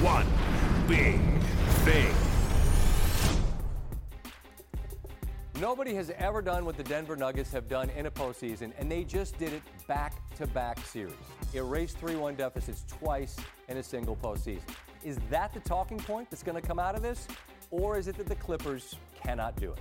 one big thing. Nobody has ever done what the Denver Nuggets have done in a postseason, and they just did it back to back series. Erased 3 1 deficits twice in a single postseason. Is that the talking point that's going to come out of this? Or is it that the Clippers cannot do it?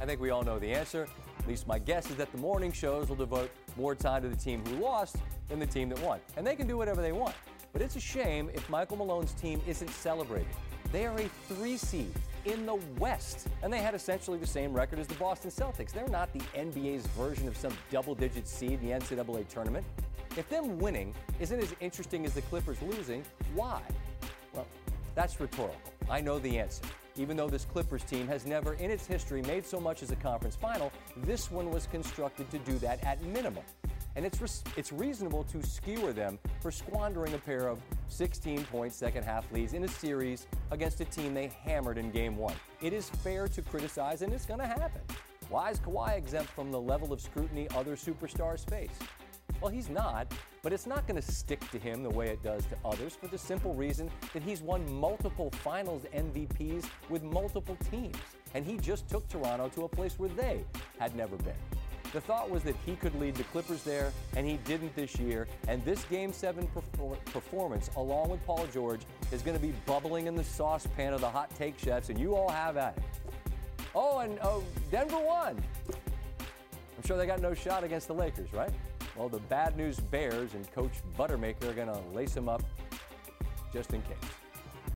I think we all know the answer. At least my guess is that the morning shows will devote more time to the team who lost than the team that won. And they can do whatever they want. But it's a shame if Michael Malone's team isn't celebrated. They are a three seed in the West, and they had essentially the same record as the Boston Celtics. They're not the NBA's version of some double digit seed in the NCAA tournament. If them winning isn't as interesting as the Clippers losing, why? Well, that's rhetorical. I know the answer. Even though this Clippers team has never in its history made so much as a conference final, this one was constructed to do that at minimum and it's, it's reasonable to skewer them for squandering a pair of 16 point second half leads in a series against a team they hammered in game one. It is fair to criticize, and it's going to happen. Why is Kawhi exempt from the level of scrutiny other superstars face? Well, he's not, but it's not going to stick to him the way it does to others for the simple reason that he's won multiple finals MVPs with multiple teams. And he just took Toronto to a place where they had never been. The thought was that he could lead the Clippers there, and he didn't this year. And this Game 7 performance, along with Paul George, is going to be bubbling in the saucepan of the hot take chefs, and you all have at it. Oh, and oh, Denver won. I'm sure they got no shot against the Lakers, right? Well, the bad news Bears and Coach Buttermaker are going to lace them up just in case.